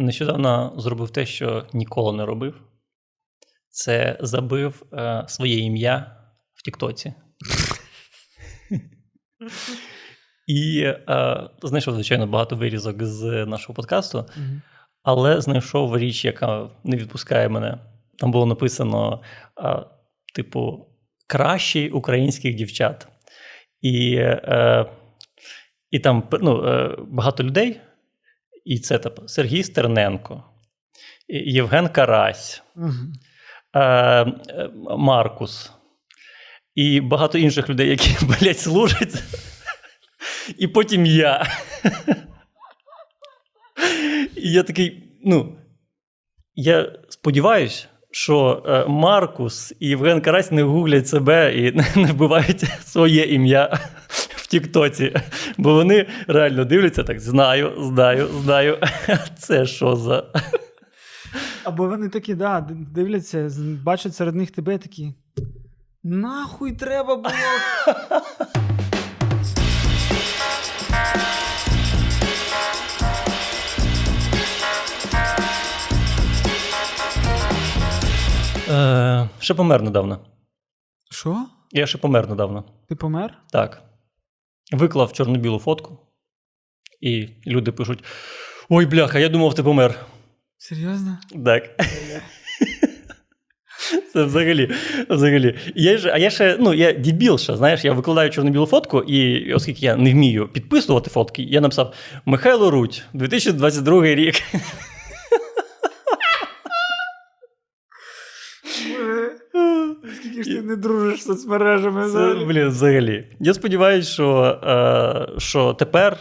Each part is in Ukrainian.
нещодавно зробив те, що ніколи не робив. Це забив е, своє ім'я в Тіктоці. І е, знайшов, звичайно, багато вирізок з нашого подкасту, але знайшов річ, яка не відпускає мене. Там було написано: е, типу, кращий українських дівчат. І е, і там ну, е, багато людей, і це типу, Сергій Стерненко, Євген Карась, Угу. е, Маркус і багато інших людей, які, блядь, служать. І потім я. І я такий, ну, я сподіваюся, що е, Маркус і Євген Карась не гуглять себе і не вбивають своє ім'я Тіктоці. Бо вони реально дивляться так: знаю, знаю, знаю. Це що за. Або вони такі, да, дивляться, бачать серед них тебе такі. Нахуй треба було. Е, Ще помер недавно. Що? Я ще помер недавно. Ти помер? Так. Виклав чорно-білу фотку, і люди пишуть: Ой, бляха, я думав, ти помер. Серйозно? Так. Це взагалі. взагалі. Я ж, а я ще, ну, я дебіл ще, знаєш, я викладаю чорно-білу фотку, і оскільки я не вмію підписувати фотки, я написав Михайло Руть, 2022 рік. Скільки ж ти не дружиш з соцмережами? Взагалі? блін, взагалі. Я сподіваюся, що, е, що тепер.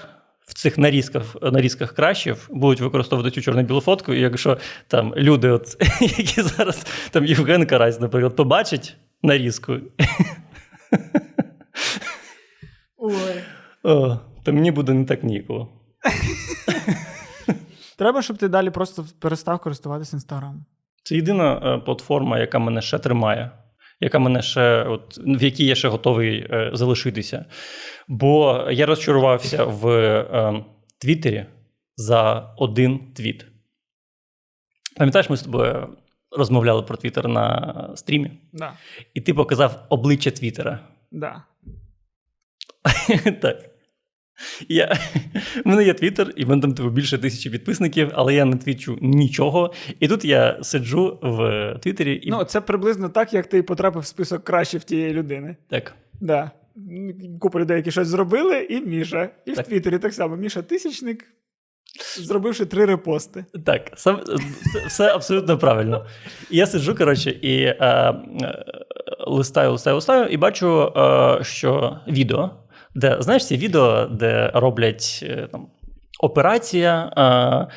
В цих нарізках нарізках кращів будуть використовувати цю чорно-білу фотку, і якщо там люди, от, які зараз там Євген Карась, наприклад, побачать нарізку, Ой. о, то мені буде не так ніяково. Треба, щоб ти далі просто перестав користуватися інстаграмом. Це єдина е, платформа, яка мене ще тримає, яка мене ще, от, в якій я ще готовий е, залишитися. Бо я розчарувався в е, Твіттері за один твіт. Пам'ятаєш, ми з тобою розмовляли про Твіттер на стрімі, Да. і ти показав обличчя Твіттера. Да. Так. Я, У мене є Твіттер, і в мене там типу, більше тисячі підписників, але я не твічу нічого. І тут я сиджу в Твіттері і. Ну, це приблизно так, як ти потрапив в список кращих тієї людини. Так. Да. Купа людей, які щось зробили, і Міша. І Так. в Твіттері так само. Міша тисячник, зробивши три репости. Так, сам, все, абсолютно правильно. І я сиджу, коротше, і е, е, листаю, листаю, листаю, і бачу, е, що відео, де, знаєш, ці відео, де роблять е, там, операція, е,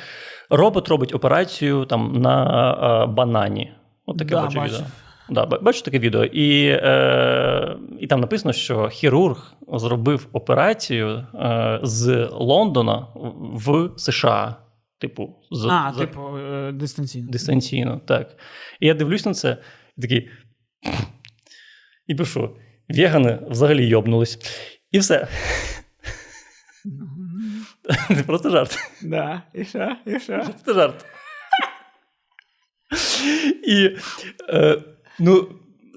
робот робить операцію там, на е, банані. От таке Да, бачу, бачив. відео. Да, бачу таке відео. І, е, і там написано, що хірург зробив операцію е, з Лондона в США. Типу, з, а, з- типу, е, дистанційно. дистанційно. Так. І я дивлюсь на це і такий. І пишу: вегани взагалі йобнулись. І все. Це просто жарт. Да, і що, і що? Це жарт. І е, ну,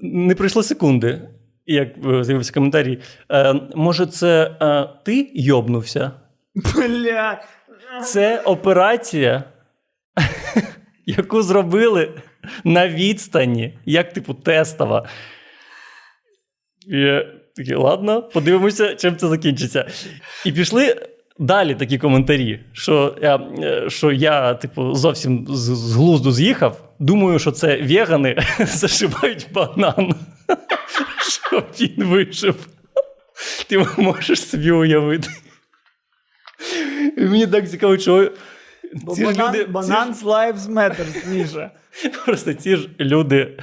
не пройшло секунди, як е, з'явився коментарі. Е, може, це е, ти йобнувся? Бля. Це операція, яку зробили на відстані, як типу тестова. І я такий, ладно, подивимося, чим це закінчиться. І пішли далі такі коментарі, що я, е, що я типу, зовсім з, з глузду з'їхав. Думаю, що це вегани зашивають банан, щоб він вижив. Ти можеш собі уявити. Мені так цікаво, що Бо ці банан, люди, ці lives matters, Міша. Просто ці ж люди,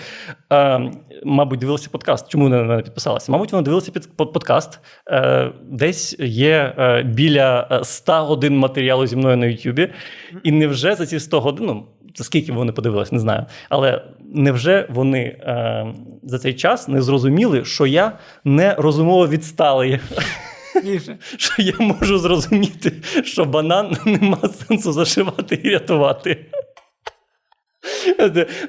е, мабуть, дивилися подкаст. Чому вони на мене підписалися? Мабуть, вони дивилися під подкаст. Е, десь є е, біля е, 100 годин матеріалу зі мною на Ютубі. І невже за ці 100 годин, ну, за скільки вони подивились, не знаю. Але невже вони е, за цей час не зрозуміли, що я не розумово відсталий? Що я можу зрозуміти, що банан нема сенсу зашивати і рятувати.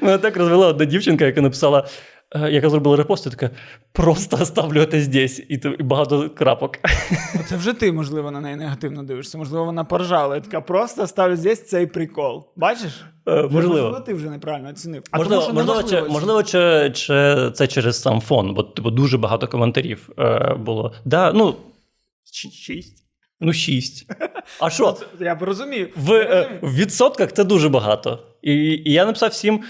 Мене так розвела одна дівчинка, яка написала, е, яка зробила репост, і така просто ставлю це здесь, і багато крапок. Це вже ти, можливо, на неї негативно дивишся. Можливо, вона поржала. Я така просто ставлю здесь цей прикол. Бачиш? Е, Вже, Можливо. ти вже неправильно оцінив. А Можливо, тому, можливо, чи, можливо чи, чи це через сам фон, бо типу, дуже багато коментарів е, було. Да, ну, Шість. ну, шість. А що? Я б розумію. В, Я е, в відсотках це дуже багато. І, і я написав всім.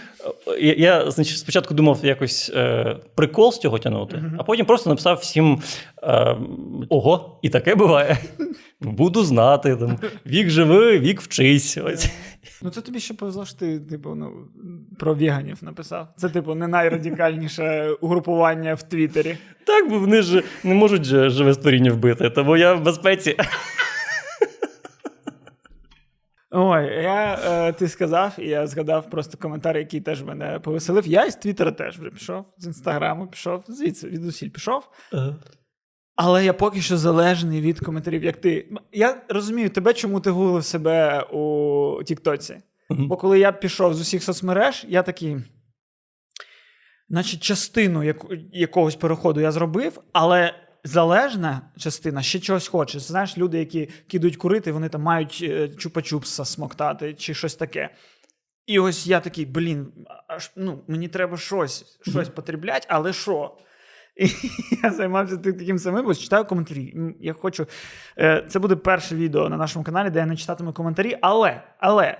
е, Я, я значить, спочатку думав якось е, прикол з цього тягнути, а потім просто написав всім: е, ого, і таке буває. Буду знати. Там, вік живи, вік вчись. Ось. Ну це тобі ще повезло, що ти, типу, ну, про веганів написав. Це, типу, не найрадикальніше угрупування в Твіттері. Так, бо вони ж не можуть живе створіння вбити, тому я в безпеці. Ой, я, е, ти сказав, і я згадав просто коментар, який теж мене повеселив. Я із Твіттера теж вже пішов, з інстаграму пішов, звідси від усіль пішов. Але я поки що залежний від коментарів, як ти. Я розумію тебе, чому ти гуглив себе у Тіктоці. Мгм. Бо коли я пішов з усіх соцмереж, я такий. Наче частину яку- якогось переходу я зробив, але залежна частина ще чогось хоче. Знаєш, люди, які кидають курити, вони там мають е, чупа-чупса смоктати чи щось таке. І ось я такий, блін, аж, ну, мені треба щось, щось потрібляти, але що? І я займався таким самим, ось читаю коментарі. Я хочу. е, Це буде перше відео на нашому каналі, де я не читатиму коментарі. Але, але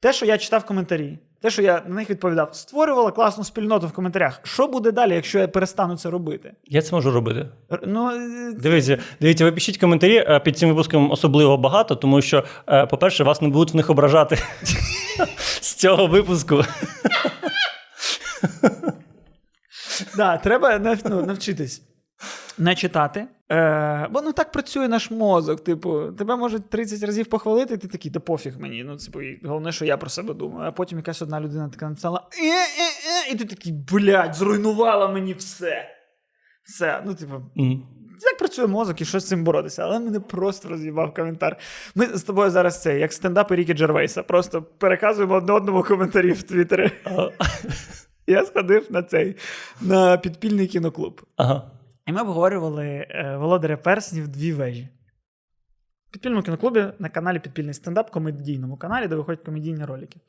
те, що я читав коментарі, те, що я на них відповідав, створювало класну спільноту в коментарях. Що буде далі, якщо я перестану це робити? Я це можу робити. Ну, е, Дивіться, дивіться, ви пишіть коментарі е, під цим випуском особливо багато, тому що, по-перше, вас не будуть в них ображати з цього випуску. Да, треба нав- ну, навчитись не читати. Е, бо ну так працює наш мозок. Типу, тебе можуть 30 разів похвалити, і ти такий, да пофіг мені. Ну, типу, головне, що я про себе думаю. А потім якась одна людина така написала: е-е-е, і ти такий, блядь, зруйнувала мені все. Все. Ну, типу, Мгм. як працює мозок і що з цим боротися? Але мене просто роз'їбав коментар. Ми з тобою зараз це, як стендапи Рікі Джервейса, просто переказуємо одне одному коментарі в Твіттері. Я сходив на цей на підпільний кіноклуб. Ага. І ми обговорювали е, володаря перснів дві вежі. В підпільному кіноклубі на каналі Підпільний стендап, комедійному каналі, де виходять комедійні ролики.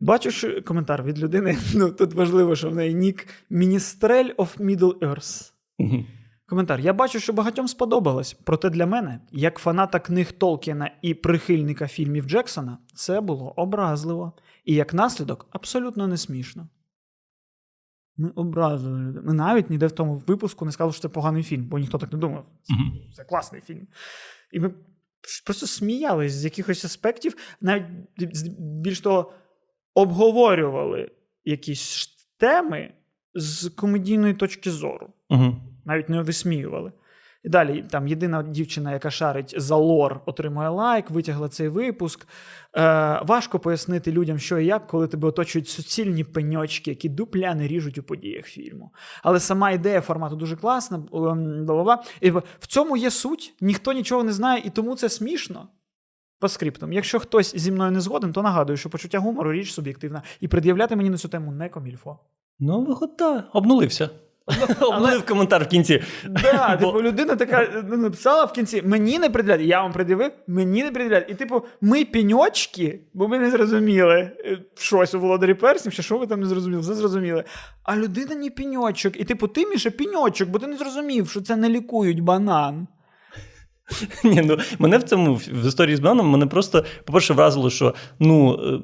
Бачу що коментар від людини. Ну, тут важливо, що в неї нік Міністрель of Middle Earth. Коментар. Я бачу, що багатьом сподобалось. Проте для мене, як фаната книг Толкіна і прихильника фільмів Джексона, це було образливо. І як наслідок абсолютно не смішно. Ми образили людей. Ми навіть ніде в тому випуску не сказали, що це поганий фільм, бо ніхто так не думав. Це, це класний фільм. І ми просто сміялись з якихось аспектів, навіть більш того, обговорювали якісь теми з комедійної точки зору навіть не висміювали. І далі там єдина дівчина, яка шарить за лор, отримує лайк, витягла цей випуск. Е, важко пояснити людям, що і як, коли тебе оточують суцільні пеньочки, які дупля не ріжуть у подіях фільму. Але сама ідея формату дуже класна. ем, бла-бла-бла. І в цьому є суть, ніхто нічого не знає, і тому це смішно. По скриптам. Якщо хтось зі мною не згоден, то нагадую, що почуття гумору річ суб'єктивна. І пред'являти мені на цю тему не комільфо. Ну, виход, обнулився. Обнулив коментар в кінці. Да, типу, людина така ну, написала в кінці: мені не пред'являють, я вам пред'явив, мені не пред'являють. І, типу, ми піньочки, бо ми не зрозуміли е, щось у володарі перснів, чи що ви там не зрозуміли, все зрозуміли. А людина не піньочок. І, типу, ти Міша, піньочок, бо ти не зрозумів, що це не лікують банан. Ні, ну мене в цьому в історії з бананом мене просто, по-перше, вразило, що ну е,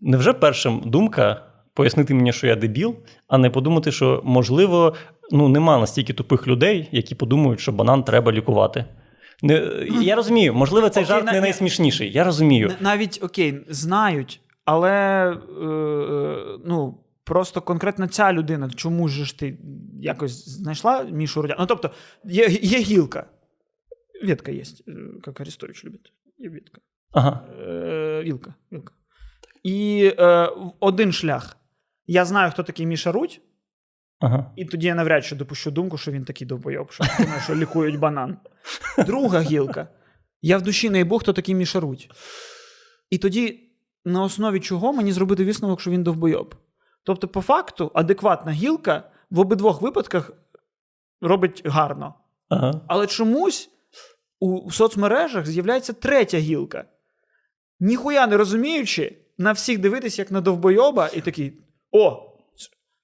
невже перша думка пояснити мені, що я дебіл, а не подумати, що можливо, ну нема настільки тупих людей, які подумають, що банан треба лікувати. Не, я розумію, можливо, цей Окей, жарт не найсмішніший. Я розумію. Навіть окей, знають, але е, е, ну. Просто конкретно ця людина, чому ж ти якось знайшла Мішу Рудя? Ну, тобто, є, є гілка. Ветка є, е, як Арестович любить. Є ветка. Ага. Е, вілка. вілка. І е, один шлях. Я знаю, хто такий Міша Рудь, Ага. І тоді я навряд чи допущу думку, що він такий довбойоб, що думає, що лікують банан. Друга гілка. Я в душі не Бог, хто такий мішаруть. І тоді на основі чого мені зробити висновок, що він довбойоб. Тобто, по факту, адекватна гілка в обидвох випадках робить гарно. Ага. Але чомусь у соцмережах з'являється третя гілка. Ніхуя не розуміючи, на всіх дивитись, як на довбойоба, і такий: о,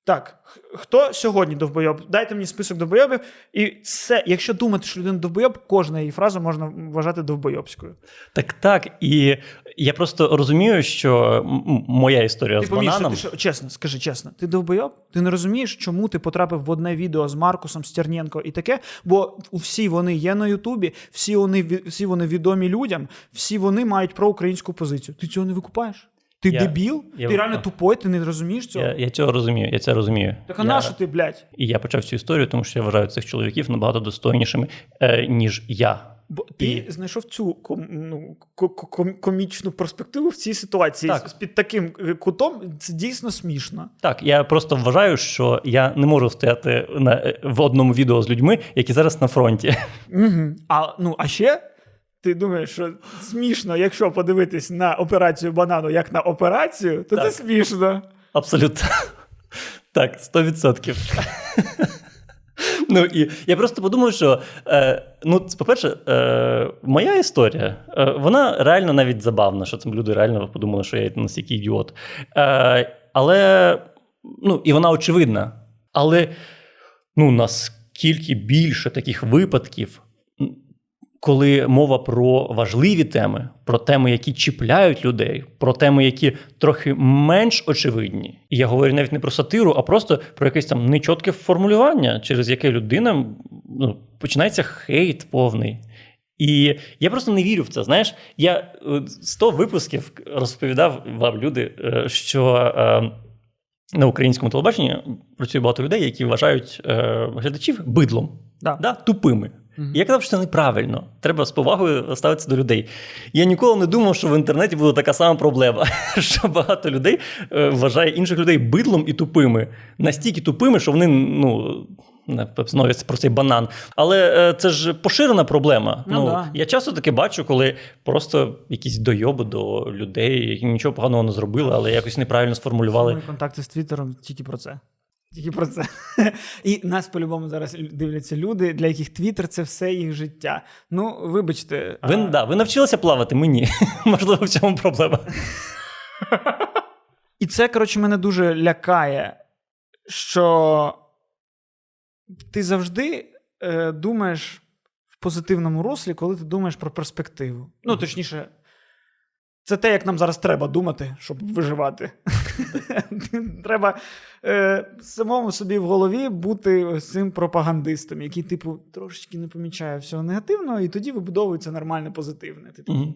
так, хто сьогодні довбойоб? Дайте мені список довбойобів. І це, якщо думати, що людина довбойоб, кожна її фраза можна вважати довбойобською. Так, так. І я просто розумію, що моя історія Ти з поміж, бананом. ти що, чесно, скажи чесно, ти довбойоб? Ти не розумієш, чому ти потрапив в одне відео з Маркусом Стерненко і таке? Бо всі вони є на Ютубі, всі вони, всі вони відомі людям, всі вони мають проукраїнську позицію. Ти цього не викупаєш? Ти Я- дебіл? я- ти реально тупой, ти не розумієш цього? Я, я цього розумію, я це розумію. Так а я... нащо ти, блядь? І я почав цю історію, тому що я вважаю цих чоловіків набагато достойнішими, е, ніж я. Бо ти І- знайшов цю ком, ну, ко- ко- ком- комічну перспективу в цій ситуації. Так. З під таким е, кутом це дійсно смішно. Так, я просто вважаю, що я не можу стояти на, е, в одному відео з людьми, які зараз на фронті. Угу. А, ну, а ще ти думаєш, що смішно, якщо подивитись на операцію банану як на операцію, то це смішно. Абсолютно. Так, 100%. Ну і я просто подумав, що е, ну, по-перше, е, моя історія, е, вона реально навіть забавна, що там люди реально подумали, що я настільки ідіот. Е, але ну, і вона очевидна. Але ну, наскільки більше таких випадків, коли мова про важливі теми, про теми, які чіпляють людей, про теми, які трохи менш очевидні. І я говорю навіть не про сатиру, а просто про якесь там нечітке формулювання, через яке людина ну, починається хейт повний. І я просто не вірю в це. Знаєш, я е, 100 випусків розповідав вам люди, е, що е, на українському телебаченні працює багато людей, які вважають е, глядачів бидлом, Да. да, тупими. І Я казав, що це неправильно. Треба з повагою ставитися до людей. Я ніколи не думав, що в інтернеті буде така сама проблема, що багато людей е, вважає інших людей бидлом і тупими. Настільки тупими, що вони ну. знову про цей банан. Але е, це ж поширена проблема. Ну да. Я часто таке бачу, коли просто якісь дойоби до людей, які нічого поганого не зробили, але якось неправильно сформулювали. Мої контакти з Твіттером тільки про це. Тільки про це. І нас по-любому зараз дивляться люди, для яких Твіттер це все їх життя. Ну, вибачте. Ви, а, да, ви навчилися плавати? Ми ні. Можливо, в цьому проблема. І це, коротше, мене дуже лякає, що ти завжди е, думаєш в позитивному руслі, коли ти думаєш про перспективу. Ну, точніше, це те, як нам зараз треба думати, щоб виживати. треба е, самому собі в голові бути ось цим пропагандистом, який, типу, трошечки не помічає всього негативного, і тоді вибудовується нормальне позитивне. Ти такий,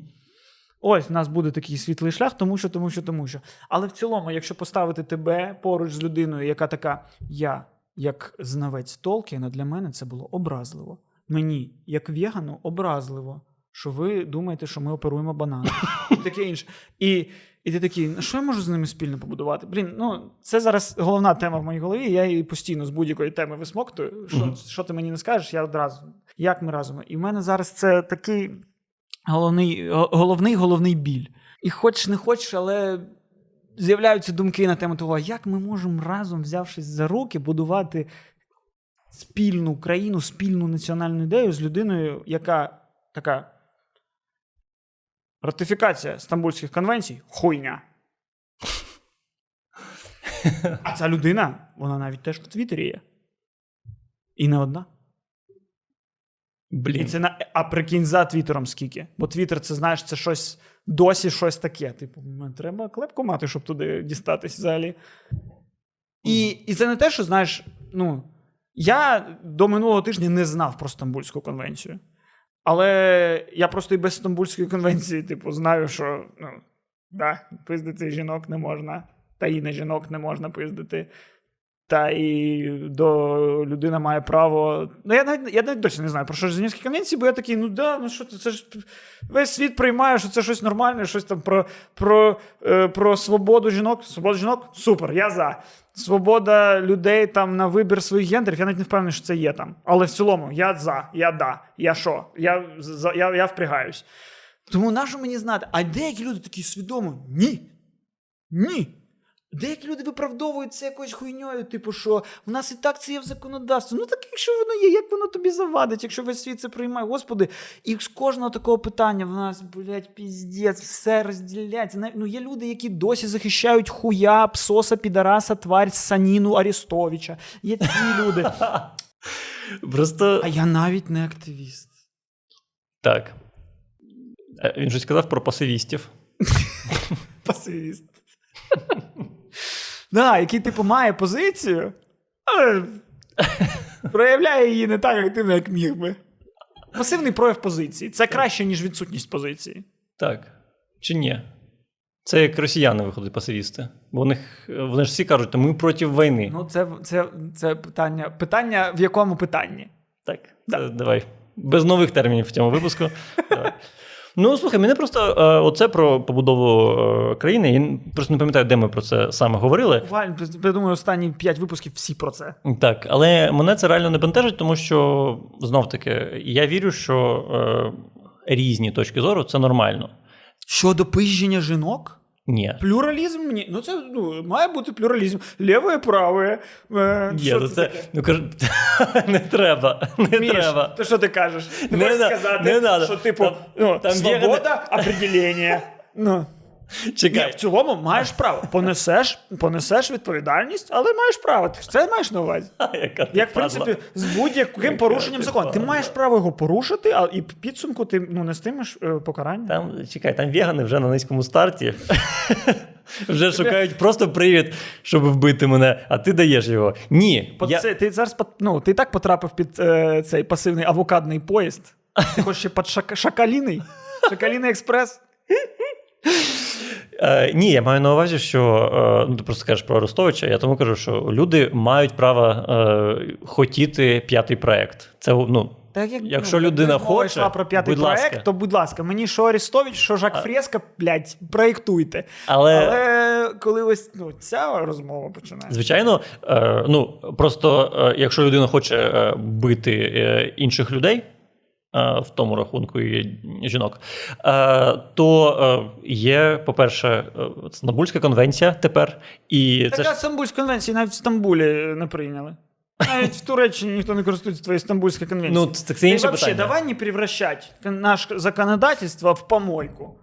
Ось в нас буде такий світлий шлях, тому що, тому що, тому що. Але в цілому, якщо поставити тебе поруч з людиною, яка така, я, як знавець Толкіна, для мене це було образливо. Мені, як вегану, образливо, що ви думаєте, що ми оперуємо банани. І таке інше. І, і ти такий, «Ну, що я можу з ними спільно побудувати? Блін, ну це зараз головна тема в моїй голові. Я її постійно з будь-якої теми висмоктую. Що, Мгм. що ти мені не скажеш, я одразу. Як ми разом? І в мене зараз це такий головний, головний головний біль. І хоч не хочеш, але з'являються думки на тему того, як ми можемо разом, взявшись за руки, будувати спільну країну, спільну національну ідею з людиною, яка така. Ратифікація Стамбульських конвенцій хуйня. А ця людина, вона навіть теж в Твіттері є. І не одна. І це на а прикинь за Твіттером скільки. Бо Твіттер, це знаєш, це щось досі щось таке. Типу, треба клепку мати, щоб туди дістатись взагалі. І, і це не те, що знаєш, ну. Я до минулого тижня не знав про Стамбульську конвенцію. Але я просто і без Стамбульської конвенції, типу, знаю, що ну, да, пиздити жінок не можна, та і на жінок не можна пиздити. Та і до людина має право. Ну, я навіть я навіть досі не знаю про що ж Женевські конвенції, бо я такий, ну да, ну що це, це ж весь світ приймає, що це щось нормальне, щось там про, про, е, про свободу жінок. Свободу жінок? Супер, я за. Свобода людей там на вибір своїх гендерів, я навіть не впевнений, що це є там. Але в цілому, я за, я да, я що? Я, за, я, я впрягаюсь. Тому нащо мені знати? А деякі люди такі свідомо: ні. Ні. Деякі люди виправдовують це якоюсь хуйньою, типу, що в нас і так це є в законодавстві. Ну так якщо воно є, як воно тобі завадить, якщо весь світ це приймає, господи, і з кожного такого питання в нас, блядь, піздець, все розділяється. Ну є люди, які досі захищають хуя, псоса, підараса, тварь, саніну Арестовича. Є такі люди. Просто А я навіть не активіст. так. Е, Він щось сказав про пасивістів. Пасивіст. Да, який, типу, має позицію, але проявляє її не так активно, як міг би. Пасивний прояв позиції. Це краще, ніж відсутність позиції. Так. Чи ні? Це як росіяни виходять пасивісти. Бо у них, вони ж всі кажуть, «Та ми проти війни. Ну, це, це, це питання. Питання в якому питанні? Так, Да. давай. Без нових термінів в цьому випуску. Давай. Ну, слухай, мене просто е, оце про побудову е, країни. Я просто не пам'ятаю, де ми про це саме говорили. Валь, Я думаю, останні п'ять випусків всі про це. Так, але мене це реально не бентежить, тому що знов таки я вірю, що е, різні точки зору це нормально. Щодо пижження жінок? Ні. Плюралізм? Ні. Ну, це ну, має бути плюралізм. Ліве, праве. Е, Є, що ну це таке? ну кажу, не треба. Не Міш, треба. то що ти кажеш? Ти Не можеш на- сказати, не надо. що типу, Там- ну, там свобода определення. Ну. Ні, в цілому маєш право. Понесеш, понесеш відповідальність, але маєш право. Ти це маєш на увазі. Яка ти Як, в падла. принципі, з будь-яким Яка порушенням ти закону. Ти падла. маєш право його порушити, а і в підсумку ти ну, нестимеш е, покарання. Там, чекай, там вегани вже на низькому старті. Вже шукають просто привід, щоб вбити мене, а ти даєш його. Ні. По Я... це, ти зараз пот- ну, ти і так потрапив під е, цей пасивний авокадний поїзд. Ти хочеш ще під шак... шакаліний? Шакаліний експрес? Е, ні, я маю на увазі, що е, ну, ти просто кажеш про Арестовича, я тому кажу, що люди мають право е, хотіти п'ятий проект. Це ну, Так, як, Якщо ну, людина хоче, йшла про п'ятий будь проект, ласка. то будь ласка, мені що Арестович, що Жак Фреско, блядь, проєктуйте. але, Але коли ось ну, ця розмова починається. звичайно, е, ну просто е, якщо людина хоче е, бити інших людей. Е, В тому рахунку і жінок, е, то е, є, по-перше, Стамбульська конвенція тепер, і Така це... Стамбульська конвенція навіть в Стамбулі не прийняли. Навіть в Туреччині ніхто не користується твоєю Стамбульською конвенцією. ну це, це інше І вообще, питання. давай не превращать наше законодательство в помойку.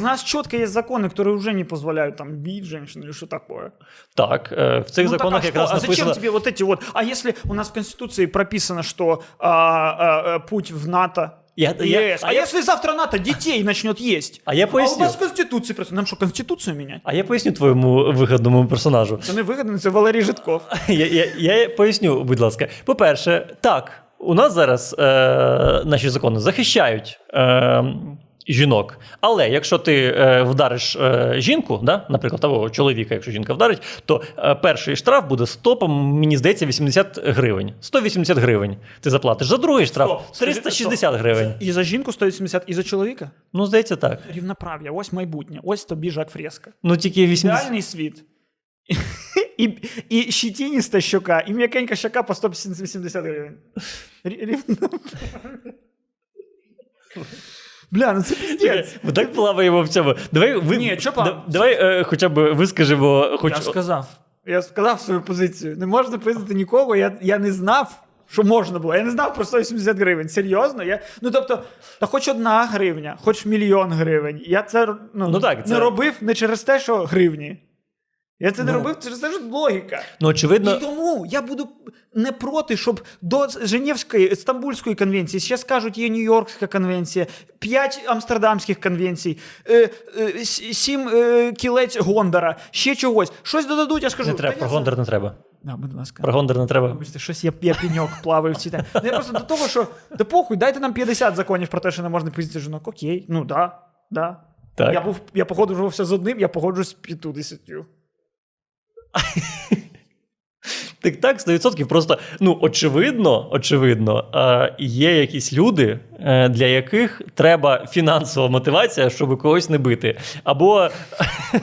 У нас четко есть законы, которые уже не позволяют там бить женщин или что такое. Так, е, в цих Ну, так, законах а якраз что? А зачем написано. тебе вот эти вот... А если у нас в Конституции прописано, что а, а, а, путь в НАТО, Я, я, ЕС, а, я, если завтра НАТО детей начнет есть? а я А у поясню. нас в Конституции просто... Нам что, Конституцию менять? А я поясню твоєму вигадному персонажу. Це не вигідно, це Валерій Житков. Я, я, я поясню, будь ласка. По-перше, так, у нас зараз е, наші закони захищають е, жінок. Але якщо ти е, вдариш е, жінку, да, наприклад, або чоловіка, якщо жінка вдарить, то е, перший штраф буде стопом, мені здається, 80 гривень. 180 гривень ти заплатиш. За другий штраф 360 гривень. І за жінку 180, і за чоловіка? Ну, здається, так. Рівноправ'я, ось майбутнє, ось тобі Жак Фреско. Ну тільки 80... Ідеальний світ. І, і щетініста щока, і м'якенька щока по 180 гривень. Рівно. Бля, ну це піздець. Ми так плаваємо в цьому. Давай ви Ні, що плав- да- давай е, хоча б вискажемо, хоч Я сказав. Я сказав свою позицію. Не можна пиздити нікого. Я, я не знав, що можна було. Я не знав про 180 гривень. Серйозно? Я, ну тобто, та хоч одна гривня, хоч мільйон гривень. Я це ну, Ну так, це- не робив не через те, що гривні. Я це не Ну. робив те, що логіка. ну очевидно. І тому я буду не проти, щоб до Женевської Стамбульської конвенції ще скажуть є Нью-Йоркська конвенція, п'ять амстердамських конвенцій, е, е, сім е, кілець Гондора, ще чогось. Щось додадуть, я скажу. Не треба, про я за». Гондор не треба. Да, будь ласка. Про Гондор не треба. Вибачте, щось я, я піньок плаваю в ці темі. Я просто до того, що да похуй, дайте нам 50 законів про те, що не можна пиздити жінок. Окей, ну да, да. Так. Я був, я погоджувався з одним, я погоджуюсь з 50. Так-так, 100%. Просто, ну, очевидно, очевидно, е, є якісь люди, е, для яких треба фінансова мотивація, щоб когось не бити. Або,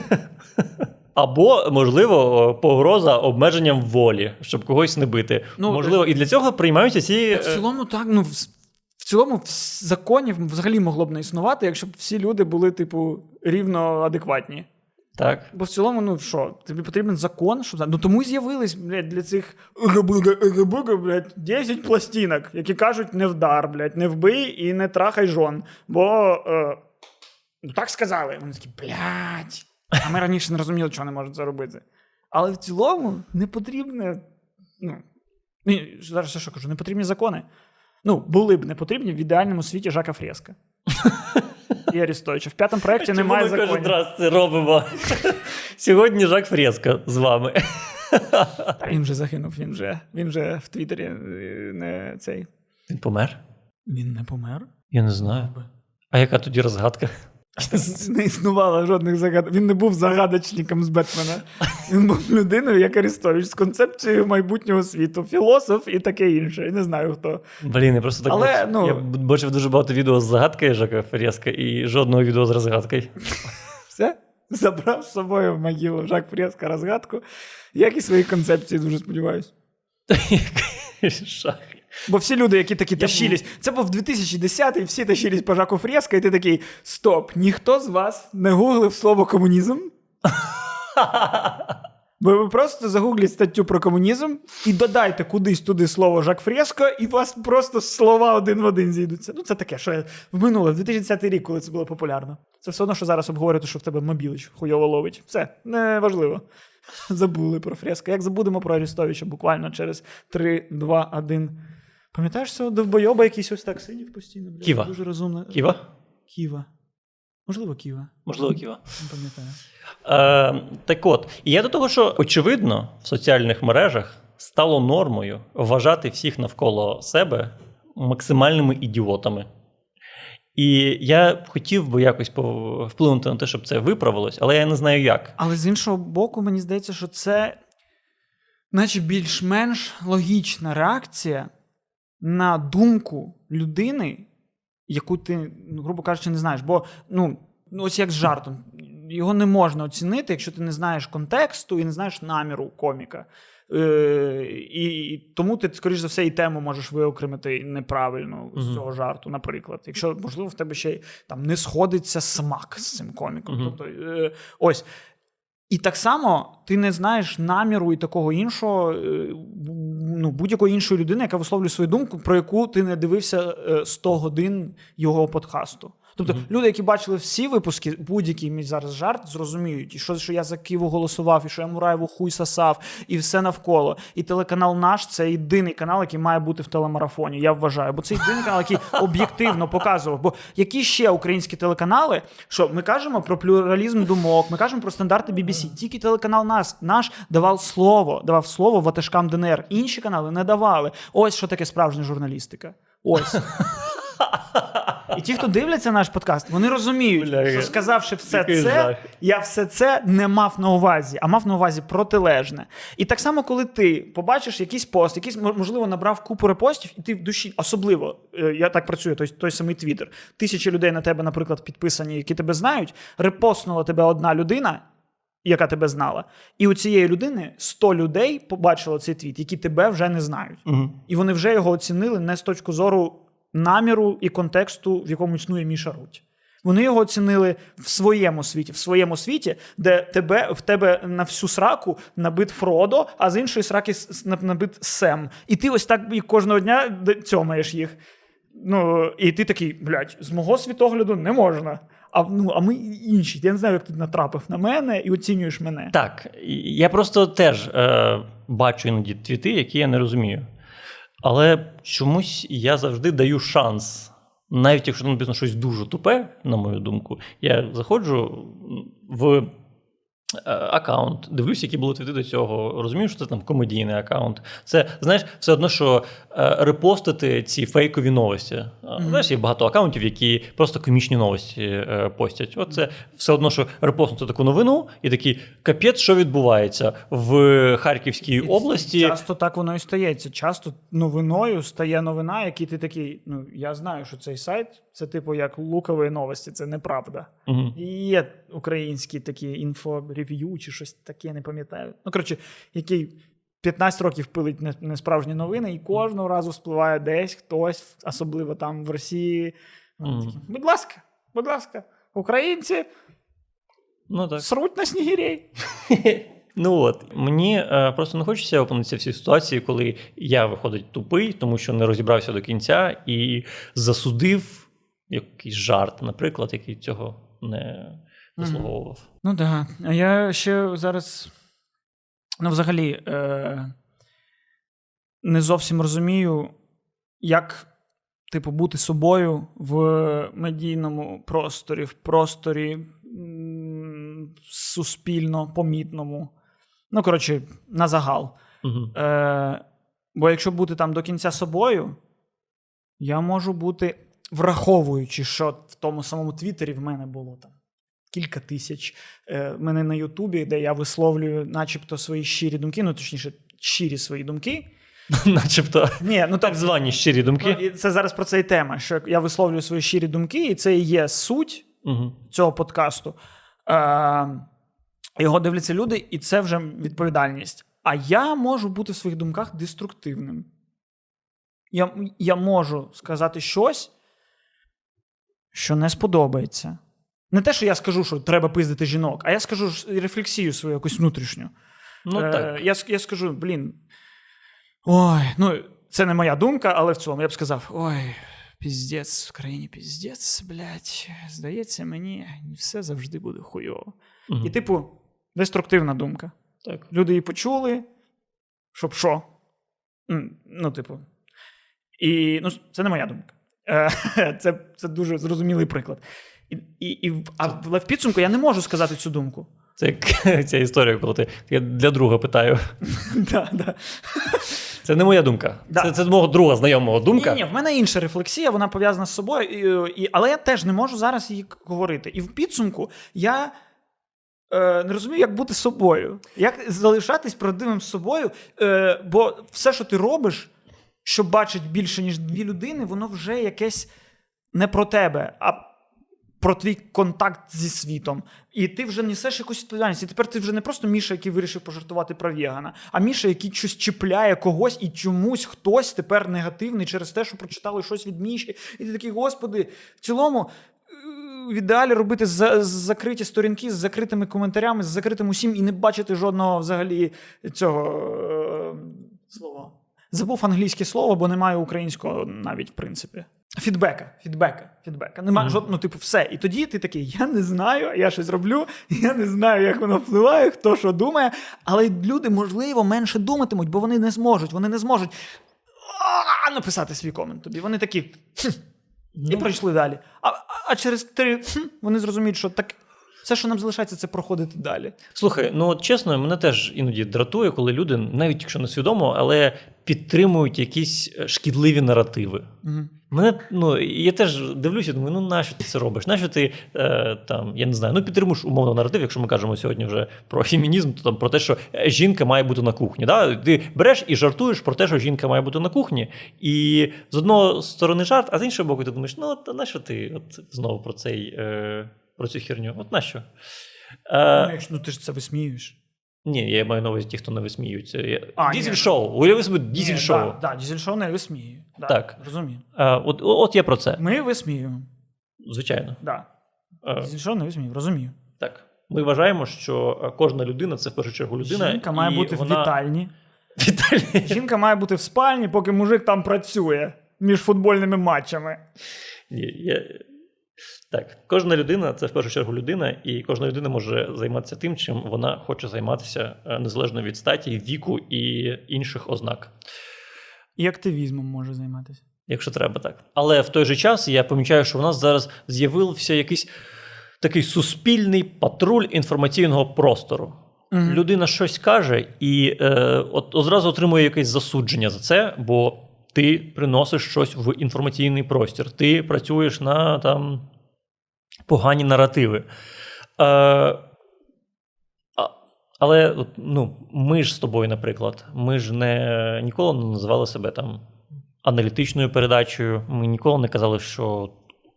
або можливо, погроза обмеженням волі, щоб когось не бити. Ну, можливо, і для цього приймаються ці. В цілому, так, ну, в, цілому, в законів взагалі могло б не існувати, якщо б всі люди були, типу, рівно адекватні. Так. Бо в цілому, ну що, тобі потрібен закон, щоб ну тому з'явились блядь, для цих блядь, 10 пластинок, які кажуть не вдар, блядь, не вбий і не трахай жон. Бо е, ну так сказали. Вони такі, блядь. А ми раніше не розуміли, чого не можуть це робити. Але в цілому не потрібне. Ну, ні, зараз я що кажу, не потрібні закони. Ну, були б не потрібні в ідеальному світі Жака Фреска. І Арістовича. В п'ятому проєкті немає ми кожен законів. раз це робимо? Сьогодні Жак Фреско з вами. Та він вже загинув, він вже, він вже в Твіттері е, не цей. Він помер? Він не помер. Я не знаю. А яка тоді розгадка? Не існувало жодних загадок. Він не був загадочником з Бетмена. Він був людиною, як Арестович, з концепцією майбутнього світу, філософ і таке інше. Я не знаю хто. Блін, я просто так Але, бачив. ну- я бачив дуже багато відео з загадкою Жака Фреско і жодного відео з розгадкою. Все. Забрав з собою в могилу Жак Фреска розгадку. Як і свої концепції, дуже сподіваюся. Шах. Бо всі люди, які такі тащились, це був 2010-й, всі тащились по Жаку Фреско, і ти такий: стоп, ніхто з вас не гуглив слово комунізм. Бо ви просто загугліть статтю про комунізм і додайте кудись туди слово Жак Фреско, і у вас просто слова один в один зійдуться. Ну, це таке, що я в минуле, в 2010 рік, коли це було популярно. Це все одно, що зараз обговорювати, що в тебе мобілич хуйово ловить. Все, не важливо. Забули про Фреско. Як забудемо про Арістовича буквально через 3, 2, 1. Пам'ятаєш цього довбойоба, якийсь ось так сидів постійно? Бля, Ківа. Дуже розумно. Ківа? Ківа. Можливо, Ківа. Можливо, Ківа. Не пам'ятаю. Е, так от, і я до того, що очевидно в соціальних мережах стало нормою вважати всіх навколо себе максимальними ідіотами. І я хотів би якось вплинути на те, щоб це виправилось, але я не знаю як. Але з іншого боку, мені здається, що це, наче більш-менш логічна реакція на думку людини, яку ти, ну, грубо кажучи, не знаєш. Бо, ну, ну, ось як з жартом, його не можна оцінити, якщо ти не знаєш контексту і не знаєш наміру коміка. Е, і, тому ти, скоріш за все, і тему можеш виокремити неправильно з цього жарту, наприклад. Якщо, можливо, в тебе ще й там не сходиться смак з цим коміком. Тобто, е, ось. І так само ти не знаєш наміру і такого іншого, е, ну, будь-якої іншої людини, яка висловлює свою думку, про яку ти не дивився е, 100 годин його подкасту. Тобто Мгм. люди, які бачили всі випуски, будь-який мій зараз жарт, зрозуміють, і що, що я за Києву голосував, і що я Мураєву хуй сосав, і все навколо. І телеканал наш це єдиний канал, який має бути в телемарафоні. Я вважаю, бо це єдиний канал, який об'єктивно показував. Бо які ще українські телеканали, що ми кажемо про плюралізм думок, ми кажемо про стандарти BBC. Тільки телеканал нас наш давав слово, давав слово ватажкам ДНР. Інші канали не давали. Ось що таке справжня журналістика. Ось. І ті, хто дивляться наш подкаст, вони розуміють, Бля, що сказавши все це, жах. я все це не мав на увазі, а мав на увазі протилежне. І так само, коли ти побачиш якийсь пост, якийсь можливо набрав купу репостів, і ти в душі, особливо е, я так працюю, той, той самий твіттер. Тисячі людей на тебе, наприклад, підписані, які тебе знають, репостнула тебе одна людина. Яка тебе знала, і у цієї людини 100 людей побачило цей твіт, які тебе вже не знають. Угу. І вони вже його оцінили не з точки зору наміру і контексту, в якому існує Міша Руть. Вони його оцінили в своєму світі, в своєму світі, де тебе, в тебе на всю сраку набит Фродо, а з іншої сраки набит Сем. І ти ось так і кожного дня цьомаєш їх. Ну, і ти такий, блядь, з мого світогляду не можна. А, ну, а ми інші. Я не знаю, як ти натрапив на мене і оцінюєш мене. Так, я просто теж е, бачу іноді твіти, які я не розумію. Але чомусь я завжди даю шанс. Навіть якщо написано щось дуже тупе, на мою думку, я заходжу в аккаунт, дивлюсь, які були твіти до цього. Розумію, що це там комедійний аккаунт. Це знаєш, все одно, що е, репостити ці фейкові новості. Е, Знаєш, є багато аккаунтів, які просто комічні новості е, постять. От це все одно, що репостнути таку новину, і такий капець, що відбувається в Харківській І області. Часто так воно і стається. Часто новиною стає новина, який ти такий. Ну я знаю, що цей сайт це типу як лукові новості, це неправда. І є українські такі інфорев'ю чи щось таке, я не пам'ятаю. Ну, коротше, який 15 років пилить несправжні новини, і кожного разу спливає десь хтось, особливо там в Росії. Мгм. такі, будь ласка, будь ласка, українці Ну так. сруть на снігірей. Ну от мені е, просто не хочеться опинитися в цій ситуації, коли я виходить тупий, тому що не розібрався до кінця і засудив якийсь жарт, наприклад, який цього не заслуговував. Ну так. Да. А я ще зараз. Ну, взагалі, е- не зовсім розумію, як, типу, бути собою в медійному просторі, в просторі м, суспільно помітному. Ну, коротше, на загал. Угу. Е, бо якщо бути там до кінця собою, я можу бути, враховуючи, що в тому самому Твіттері в мене було там кілька тисяч. Е, мене на Ютубі, де я висловлюю, начебто, свої щирі думки, ну точніше, щирі свої думки. Начебто Ні, ну так звані щирі Ну, думки. і це зараз про це і тема, що я висловлюю свої щирі думки, і це і є суть Угу. цього подкасту. Е, його дивляться люди, і це вже відповідальність. А я можу бути в своїх думках деструктивним. Я, я можу сказати щось, що не сподобається. Не те, що я скажу, що треба пиздити жінок, а я скажу рефлексію свою якусь внутрішню. Ну Е, так. Я, я скажу, блін. Ой, ну, це не моя думка, але в цілому я б сказав: ой, піздець, в країні піздець, блядь, здається, мені все завжди буде хуйово. Мгм. І, типу, деструктивна думка. так. Люди її почули, щоб що? Ну, типу. І ну, це не моя думка. Е, Це, це дуже зрозумілий приклад. І, і, і, але в підсумку я не можу сказати цю думку. Це як ця історія, коли ти я для друга питаю. Да, да. Це не моя думка. Да. Це, це мого друга знайомого думка. Ні, ні, в мене інша рефлексія, вона пов'язана з собою, і, і, але я теж не можу зараз її говорити. І в підсумку я е, не розумію, як бути собою, як залишатись правдивим з собою, е, бо все, що ти робиш, що бачить більше, ніж дві людини, воно вже якесь не про тебе, а про твій контакт зі світом. І ти вже несеш якусь відповідальність. І тепер ти вже не просто Міша, який вирішив пожартувати про вегана, а Міша, який щось чіпляє когось, і чомусь хтось тепер негативний через те, що прочитали щось від Міші. І ти такий, господи, в цілому. е, В ідеалі робити за- закриті сторінки з закритими коментарями, з закритим усім і не бачити жодного взагалі цього е, слова. Забув англійське слово, бо немає українського навіть в принципі. Фідбека, фідбека, фідбека. Немає Мгм. жодного, ну, типу, все. І тоді ти такий: я не знаю, я щось роблю, я не знаю, як воно впливає, хто що думає. Але люди, можливо, менше думатимуть, бо вони не зможуть. Вони не зможуть написати свій комент тобі. Вони такі. «Хм», і Ну. пройшли далі. А, а- а через три «хм» вони зрозуміють, що так все, що нам залишається, це проходити далі. Слухай, ну от чесно, мене теж іноді дратує, коли люди, навіть якщо не свідомо, але підтримують якісь е, шкідливі наративи. Угу. Мене, ну, я теж дивлюся, думаю, ну нащо ти це робиш? Нащо ти е, там, я не знаю, ну підтримуєш умовно наратив, якщо ми кажемо сьогодні вже про фемінізм, то там про те, що е, жінка має бути на кухні. Да? Ти береш і жартуєш про те, що жінка має бути на кухні. І з одного сторони жарт, а з іншого боку, ти думаєш, ну от нащо ти от знову про цей е, про цю херню? От нащо? Е, Ну, якщо ну, ти ж це висміюєш. ні, я маю на увазі ті, хто не висміються. Я- А, Дізель шоу. Уяви собі дізель шоу. Да, да, дізель шоу не висміює. Да, Так. Розумію. Е, от, от я про це. Ми висміюємо. Звичайно. Да. Е, Дізель шоу не висміює, розумію. Так. Ми вважаємо, що кожна людина це в першу чергу людина. Жінка має і бути вона... в вітальні. Віталій. Жінка має бути в спальні, поки мужик там працює між футбольними матчами. Ні, я... Так, кожна людина це в першу чергу людина, і кожна людина може займатися тим, чим вона хоче займатися е, незалежно від статі, віку і інших ознак. І активізмом може займатися. Якщо треба так. Але в той же час я помічаю, що в нас зараз з'явився якийсь такий суспільний патруль інформаційного простору. Мгм. Людина щось каже і е, от одразу отримує якесь засудження за це, бо ти приносиш щось в інформаційний простір, ти працюєш на там погані наративи. Е, але ну, ми ж з тобою, наприклад, ми ж не ніколи не називали себе там аналітичною передачею. Ми ніколи не казали, що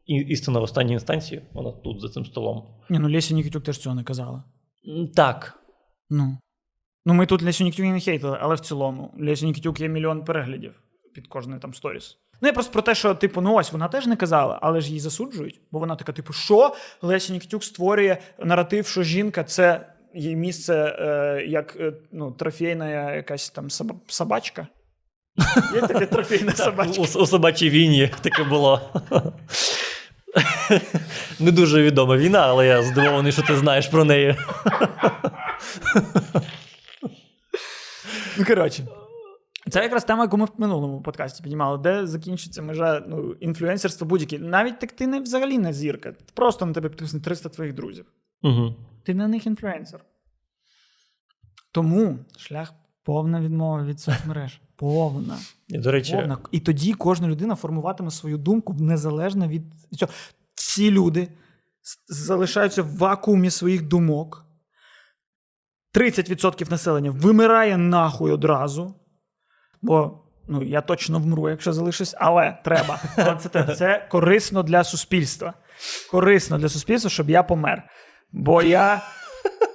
істина в останній інстанції, вона тут за цим столом. Ні, ну Леся Нікітюк теж цього не казала. Так. Ну. Ну, ми тут Лесю Нікітюк не хейтили, але в цілому Лесю Нікітюк є мільйон переглядів під кожною там сторіс. Ну, я просто про те, що, типу, ну ось вона теж не казала, але ж її засуджують. Бо вона така, типу, що Леся Нікітюк створює наратив, що жінка це її місце е, як е, ну, трофейна якась там собачка. Є таке трофейна собачка. У, у собачій війні таке було. Не дуже відома війна, але я здивований, що ти знаєш про неї. Ну, коротше. Це якраз тема, яку ми в минулому подкасті піднімали, де закінчиться межа ну, інфлюенсерства будь-які. Навіть так ти не взагалі не зірка. Просто на тебе підписано 300 твоїх друзів. Угу. Ти на них інфлюенсер. Тому шлях повна відмова від соцмереж. Повна. І, до речі, повна. І тоді кожна людина формуватиме свою думку незалежно від цього. Всі люди залишаються в вакуумі своїх думок. 30% населення вимирає нахуй одразу. Бо ну, я точно вмру, якщо залишусь, але треба. Але це, це корисно для суспільства. Корисно для суспільства, щоб я помер. Бо я.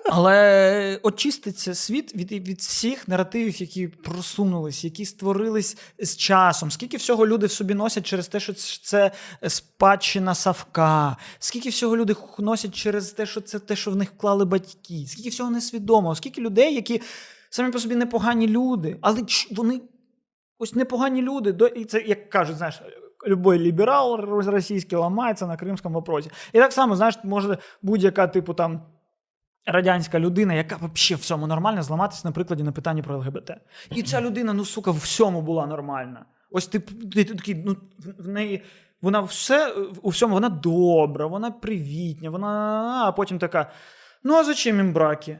Але очиститься світ від, від всіх наративів, які просунулись, які створились з часом. Скільки всього люди в собі носять через те, що це спадщина Савка, скільки всього люди носять через те, що це те, що в них вклали батьки, скільки всього несвідомо, скільки людей, які самі по собі непогані люди, але вони ось непогані люди. І це, як кажуть, знаєш, любой ліберал російський ламається на кримському вопросі. І так само, знаєш, може будь-яка, типу, там. Радянська людина, яка взагалі всьому нормальна, зламатися на прикладі на питанні про ЛГБТ. І ця людина, ну сука, в всьому була нормальна. Ось ти, ти, такий, ну в неї вона все у всьому вона добра, вона привітня, вона. А потім така: ну а зачем їм браки?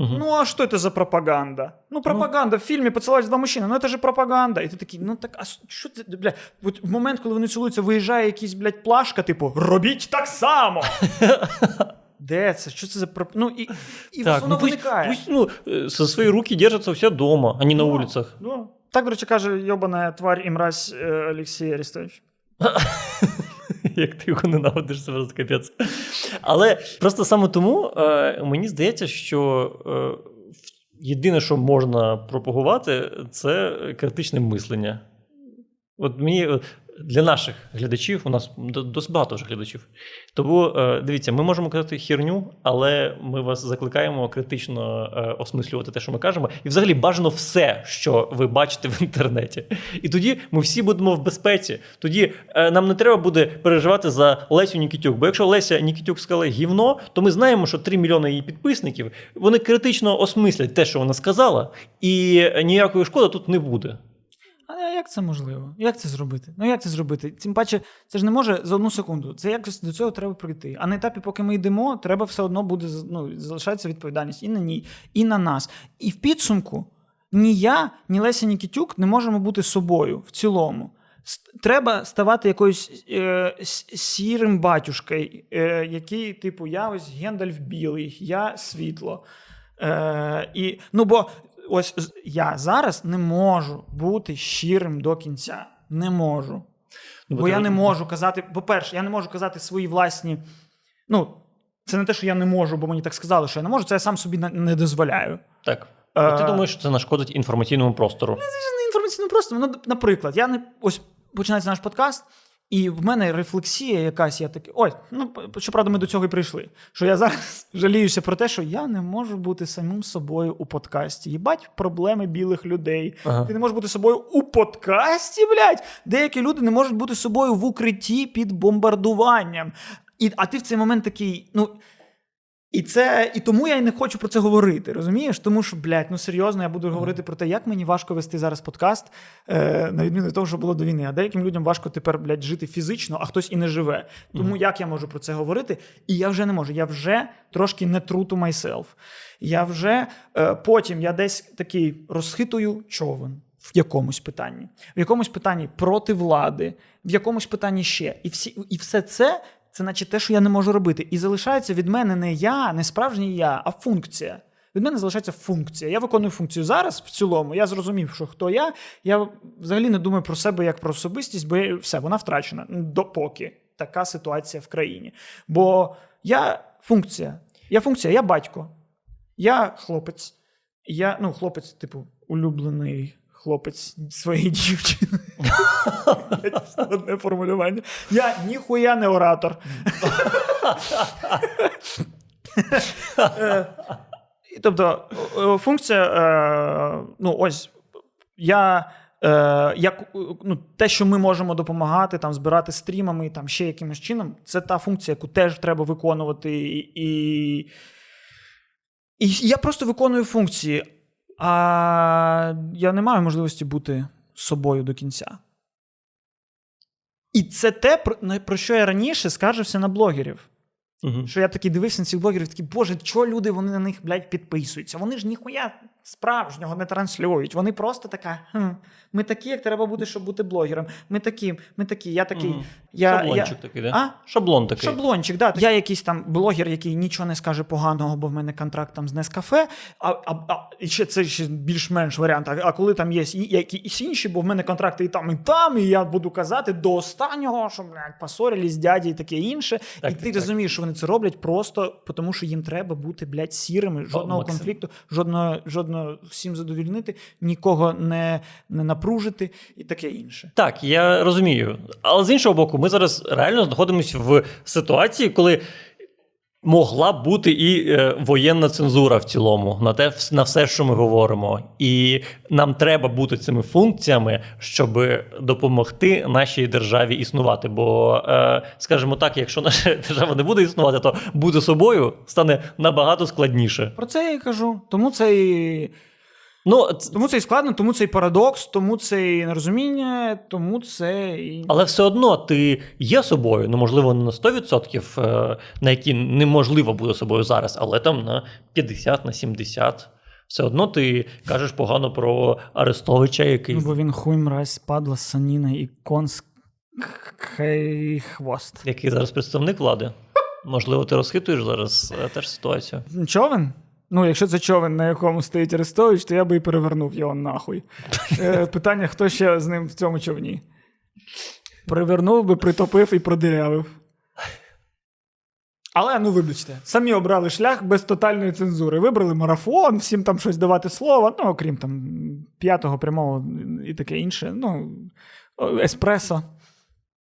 Мгм. Ну, а что это за пропаганда? Ну, пропаганда в фільмі поцілувались два мужчини, ну це ж пропаганда. І ти такий, ну так, а що це, бля? От в момент, коли вони цілуються, виїжджає якийсь, блядь, плашка, типу, робіть так само. Де це? Що це за проп... Ну, і, і так, воно ну, пусть, виникає. пусть ну, э, со свои руки держатся все дома, а не на Да, улицах. да. Так, до речі, каже йобана тварь і мразь е, Олексій Арестович. Як ти його ненавидиш, це просто капець. Але просто саме тому е, мені здається, що е, єдине, що можна пропагувати, це критичне мислення. От мені для наших глядачів, у нас досить багато вже глядачів. Тому е, дивіться, ми можемо казати херню, але ми вас закликаємо критично е, осмислювати те, що ми кажемо, і взагалі бажано все, що ви бачите в інтернеті. І тоді ми всі будемо в безпеці. Тоді е, нам не треба буде переживати за Лесю Нікітюк. Бо якщо Леся Нікітюк сказала гівно, то ми знаємо, що 3 мільйони її підписників вони критично осмислять те, що вона сказала, і ніякої шкоди тут не буде. А як це можливо? Як це зробити? Ну як це зробити? Тим паче, це ж не може за одну секунду. Це якось до цього треба прийти. А на етапі, поки ми йдемо, треба все одно буде ну, залишається відповідальність і на ній, і на нас. І в підсумку ні я, ні Леся Нікітюк не можемо бути собою в цілому. Треба ставати якоюсь е, сірим батюшкою, е, який, типу, я ось Гендальф білий, я світло. Е, і, ну, бо ось я зараз не можу бути щирим до кінця. Не можу. Ну, Бо ти- я не можу казати, по-перше, я не можу казати свої власні. Ну, це не те, що я не можу, бо мені так сказали, що я не можу, це я сам собі не дозволяю. Так. А ти Е, думаєш, що це нашкодить інформаційному простору? Це не інформаційно просто. Ну, наприклад, я не ось починається наш подкаст, і в мене рефлексія якась, я такий, ой, ну щоправда, ми до цього і прийшли. Що я зараз жаліюся про те, що я не можу бути самим собою у подкасті. Їбать проблеми білих людей. Ага. Ти не можеш бути собою у подкасті, блядь. Деякі люди не можуть бути собою в укритті під бомбардуванням. І, а ти в цей момент такий, ну. І це і тому я й не хочу про це говорити. Розумієш? Тому що, блядь, ну серйозно, я буду говорити про те, як мені важко вести зараз подкаст, е, на відміну від того, що було до війни. А деяким людям важко тепер, блядь, жити фізично, а хтось і не живе. Тому як я можу про це говорити? І я вже не можу. Я вже трошки не true to myself. Я вже е, потім я десь такий розхитую човен. В якомусь питанні, в якомусь питанні проти влади, в якомусь питанні ще. І всі, і все це це наче те, що я не можу робити. І залишається від мене не я, не справжній я, а функція. Від мене залишається функція. Я виконую функцію зараз в цілому. Я зрозумів, що хто я. Я взагалі не думаю про себе як про особистість, бо все, вона втрачена. Допоки така ситуація в країні. Бо я функція. Я функція, я батько, я хлопець. Я, ну, хлопець, типу, улюблений хлопець своєї дівчини. Одне формулювання. Я ніхуя не оратор. Е, Тобто, е, функція, е, ну ось я. Як ну, те, що ми можемо допомагати, там збирати стрімами, там ще якимось чином, це та функція, яку теж треба виконувати. І, і, і я просто виконую функції, а я не маю можливості бути собою до кінця. І це те, про, що я раніше скаржився на блогерів. Угу. Що я такий дивився на цих блогерів, такий, боже, чого люди вони на них, блядь, підписуються? Вони ж ніхуя справжнього не транслюють. Вони просто така. Хм, ми такі, як треба бути, щоб бути блогером. Ми такі, ми такі, я такий. Мгм. Я, Шаблончик я... такий, да? А? Шаблон такий. Шаблончик, да. Я якийсь там блогер, який нічого не скаже поганого, бо в мене контракт там з Нескафе. А, а, а і ще це ще більш-менш варіант. А, а коли там є і- якісь інші, бо в мене контракти і там, і там, і я буду казати до останнього, що блядь, посорились дяді і таке інше. Так, і ти так. розумієш, що вони це роблять просто тому, що їм треба бути, блядь, сірими, жодного О, конфлікту, жодного, жодного всім задовільнити, нікого не, не напружити і таке інше. Так, я розумію. Але з іншого боку, ми зараз реально знаходимося в ситуації, коли могла б бути і е, воєнна цензура в цілому на те, на все, що ми говоримо. І нам треба бути цими функціями, щоб допомогти нашій державі існувати. Бо, е, скажімо так, якщо наша держава не буде існувати, то бути собою стане набагато складніше. Про це я і кажу. Тому це і. Ну, Тому це і складно, тому це і парадокс, тому це і нерозуміння, тому це і. Але все одно ти є собою, ну можливо, не на 100%, е, на які неможливо бути собою зараз, але там на 50, на 70. Все одно ти кажеш погано про Арестовича, який Ну, бо він хуй мразь, падла, саніна і конс хей хвост. який зараз представник влади. Можливо, ти розхитуєш зараз е, теж ситуацію. Човен? Ну, якщо це човен, на якому стоїть Арестович, то я би і перевернув його нахуй. Е, Питання, хто ще з ним в цьому човні? Привернув би, притопив і продирявив. Але ну вибачте, самі обрали шлях без тотальної цензури. Вибрали марафон, всім там щось давати слово, ну окрім там п'ятого прямого і таке інше. Ну, еспресо.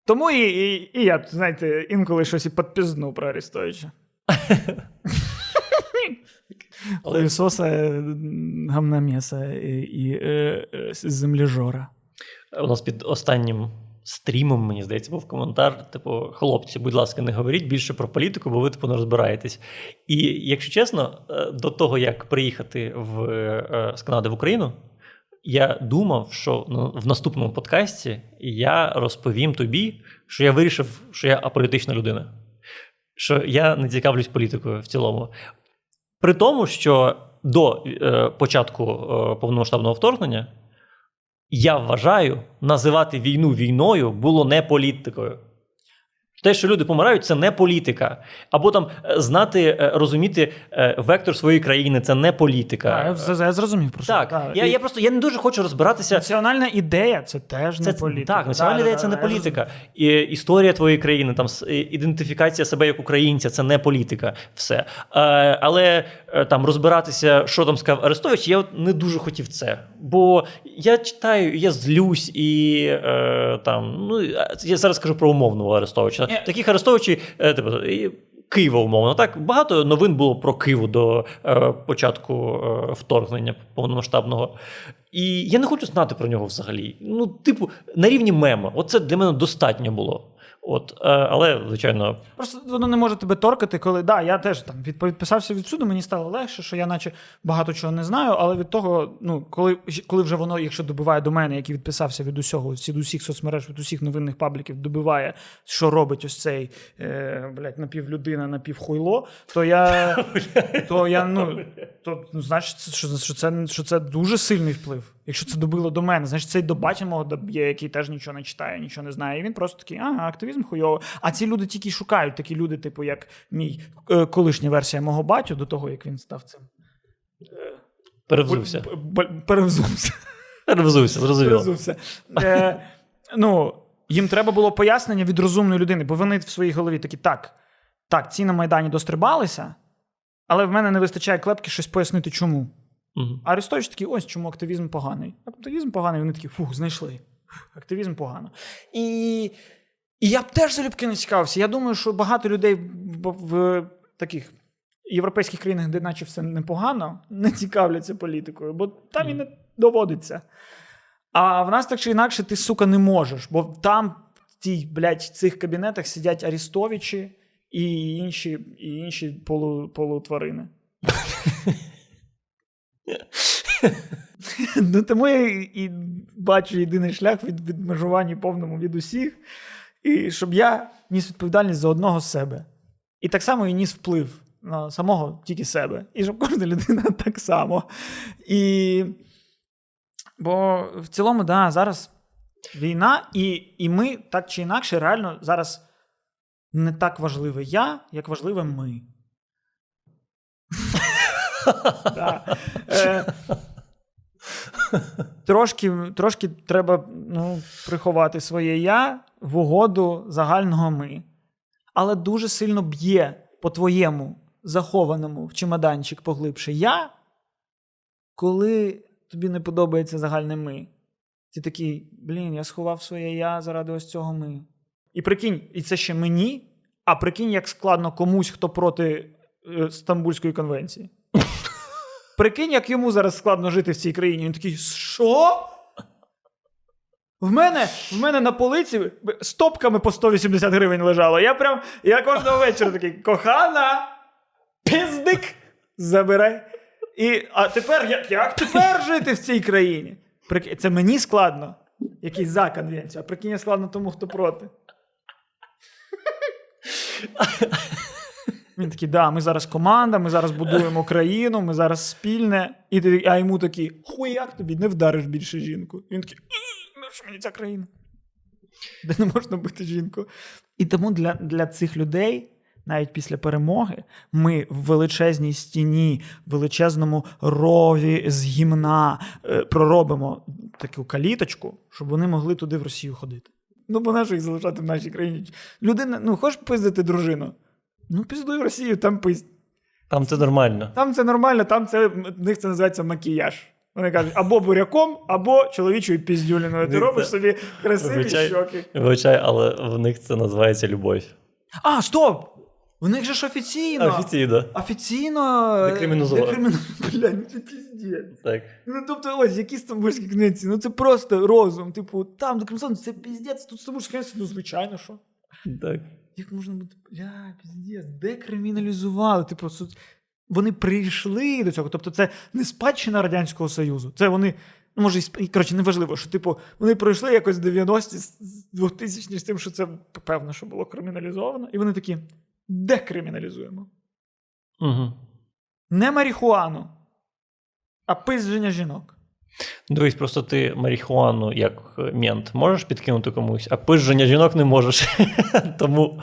Тому і, і, і я, знаєте, інколи щось і підпізну про Арестовича. Але Хуєсоса, е, і, і е, е, землежора. у нас під останнім стрімом, мені здається, був коментар: типу, хлопці, будь ласка, не говоріть більше про політику, бо ви типу не розбираєтесь. І якщо чесно, е, до того як приїхати в, е, з Канади в Україну, я думав, що ну, в наступному подкасті я розповім тобі, що я вирішив, що я аполітична людина, що я не цікавлюсь політикою в цілому. При тому, що до е, початку е, повномасштабного вторгнення я вважаю, називати війну війною було не політикою. Те, що люди помирають, це не політика. Або там е, знати, е, розуміти е, вектор своєї країни це не політика. А, я, я зрозумів про що. Так, так. я, і я просто я не дуже хочу розбиратися. Національна ідея це теж Це не політика. так, національна Да, ідея да, це да, не політика. І, історія твоєї країни, там ідентифікація себе як українця, це не політика. Все. Е, але там розбиратися, що там сказав Арестович, я от не дуже хотів це. Бо я читаю, я злюсь і е, там, ну я зараз скажу про умовного Арестовича. Ні. Таких Арестовичів, е, типу, Києва, умовно. Так багато новин було про Київ до е, початку е, вторгнення повномасштабного. І я не хочу знати про нього взагалі. Ну, типу, на рівні мема. Оце для мене достатньо було. От, е, але, звичайно, Просто воно не може тебе торкати, коли да, я теж там відписався від суду, мені стало легше, що я наче багато чого не знаю, але від того, ну коли, коли вже воно, якщо добиває до мене, який відписався від усього, від усіх соцмереж, від усіх новинних пабліків, добиває, що робить ось цей е, блядь, напівлюдина, напівхуйло, то я, то я ну, то, ну значить, що, що, це, що це дуже сильний вплив. Якщо це добило до мене, значить це й до батя доб'є, який теж нічого не читає, нічого не знає. І він просто такий, ага, активізм хуйово. А ці люди тільки шукають, такі люди, типу, як мій е, колишня версія мого батю, до того, як він став цим. перевзувся. Б- б- Перевзувся. Перевзувся, зрозуміло. Перевзувся. Е, ну, їм треба було пояснення від розумної людини, бо вони в своїй голові такі, так, так, ці на Майдані дострибалися, але в мене не вистачає клепки щось пояснити, чому. Мгм. А Арестович такий, ось чому активізм поганий. Активізм поганий, вони такі, фух, знайшли. Фух, активізм погано. І, і я б теж залюбки не цікавився. Я думаю, що багато людей в, в таких європейських країнах, де наче все непогано, не цікавляться політикою, бо там і не доводиться. А в нас так чи інакше ти, сука, не можеш, бо там в тій, блядь, цих кабінетах сидять Арестовичі і інші, і інші полу, полутварини. Ну, тому я і, бачу єдиний шлях від відмежування повному від усіх, і щоб я ніс відповідальність за одного себе. І так само і ніс вплив на самого тільки себе. І щоб кожна людина так само. І... Бо в цілому, да, зараз війна, і, і ми так чи інакше, реально зараз не так важливе я, як важливе ми. Трошки, трошки треба ну, приховати своє я в угоду загального ми. Але дуже сильно б'є по твоєму захованому в чемоданчик поглибше я, коли тобі не подобається загальне ми. Ти такий, блін, я сховав своє я заради ось цього ми. І прикинь, і це ще мені, а прикинь, як складно комусь, хто проти е, Стамбульської конвенції. Прикинь, як йому зараз складно жити в цій країні. Він такий, що? В мене, в мене на полиці стопками по 180 гривень лежало. Я прям, я кожного вечора такий, кохана, пиздик, забирай. І, а тепер, як, як тепер жити в цій країні? Це мені складно, який за конвенцію, а прикинь, складно тому, хто проти. Він такий, да, ми зараз команда, ми зараз будуємо країну, ми зараз спільне. І ти, а йому такий, хуяк тобі, не вдариш більше жінку. І він такий, ну що мені ця країна? Де не можна бути жінку. І тому для, для цих людей, навіть після перемоги, ми в величезній стіні, в величезному рові з гімна е, проробимо таку каліточку, щоб вони могли туди в Росію ходити. Ну, бо нащо їх залишати в нашій країні? Людина, ну, хочеш пиздити дружину? Ну, пиздуй в Росію, там пизд. Там це нормально. Там це нормально, там це в них це називається макіяж. Вони кажуть, або буряком, або чоловічою піздюліною. Ти робиш це- собі красиві Вибачай. щоки. Вибачай, але в них це називається любов. А, стоп! В них же ж офіційно. Офіційно. Офіційно. е, Декриміналізували. Бля, ну це піздець. Так. Ну, тобто, ось, які стамбульські конвенції, ну це просто розум. Типу, там декриміналізовано, це піздець, тут стамбульські конвенції, ну звичайно, що. Так. Як можна бути, бля, піздець, декриміналізували. Типу, су- вони прийшли до цього. Тобто, це не спадщина Радянського Союзу. Це вони, ну може, і коротше, неважливо, що типу, вони пройшли якось 90-ті з 2000 з тим, що це певно, що було криміналізовано. І вони такі: декриміналізуємо. Угу. Не марихуану, а пиздження жінок. Дивись, просто ти марихуану як мент можеш підкинути комусь, а пижження жінок не можеш. Тому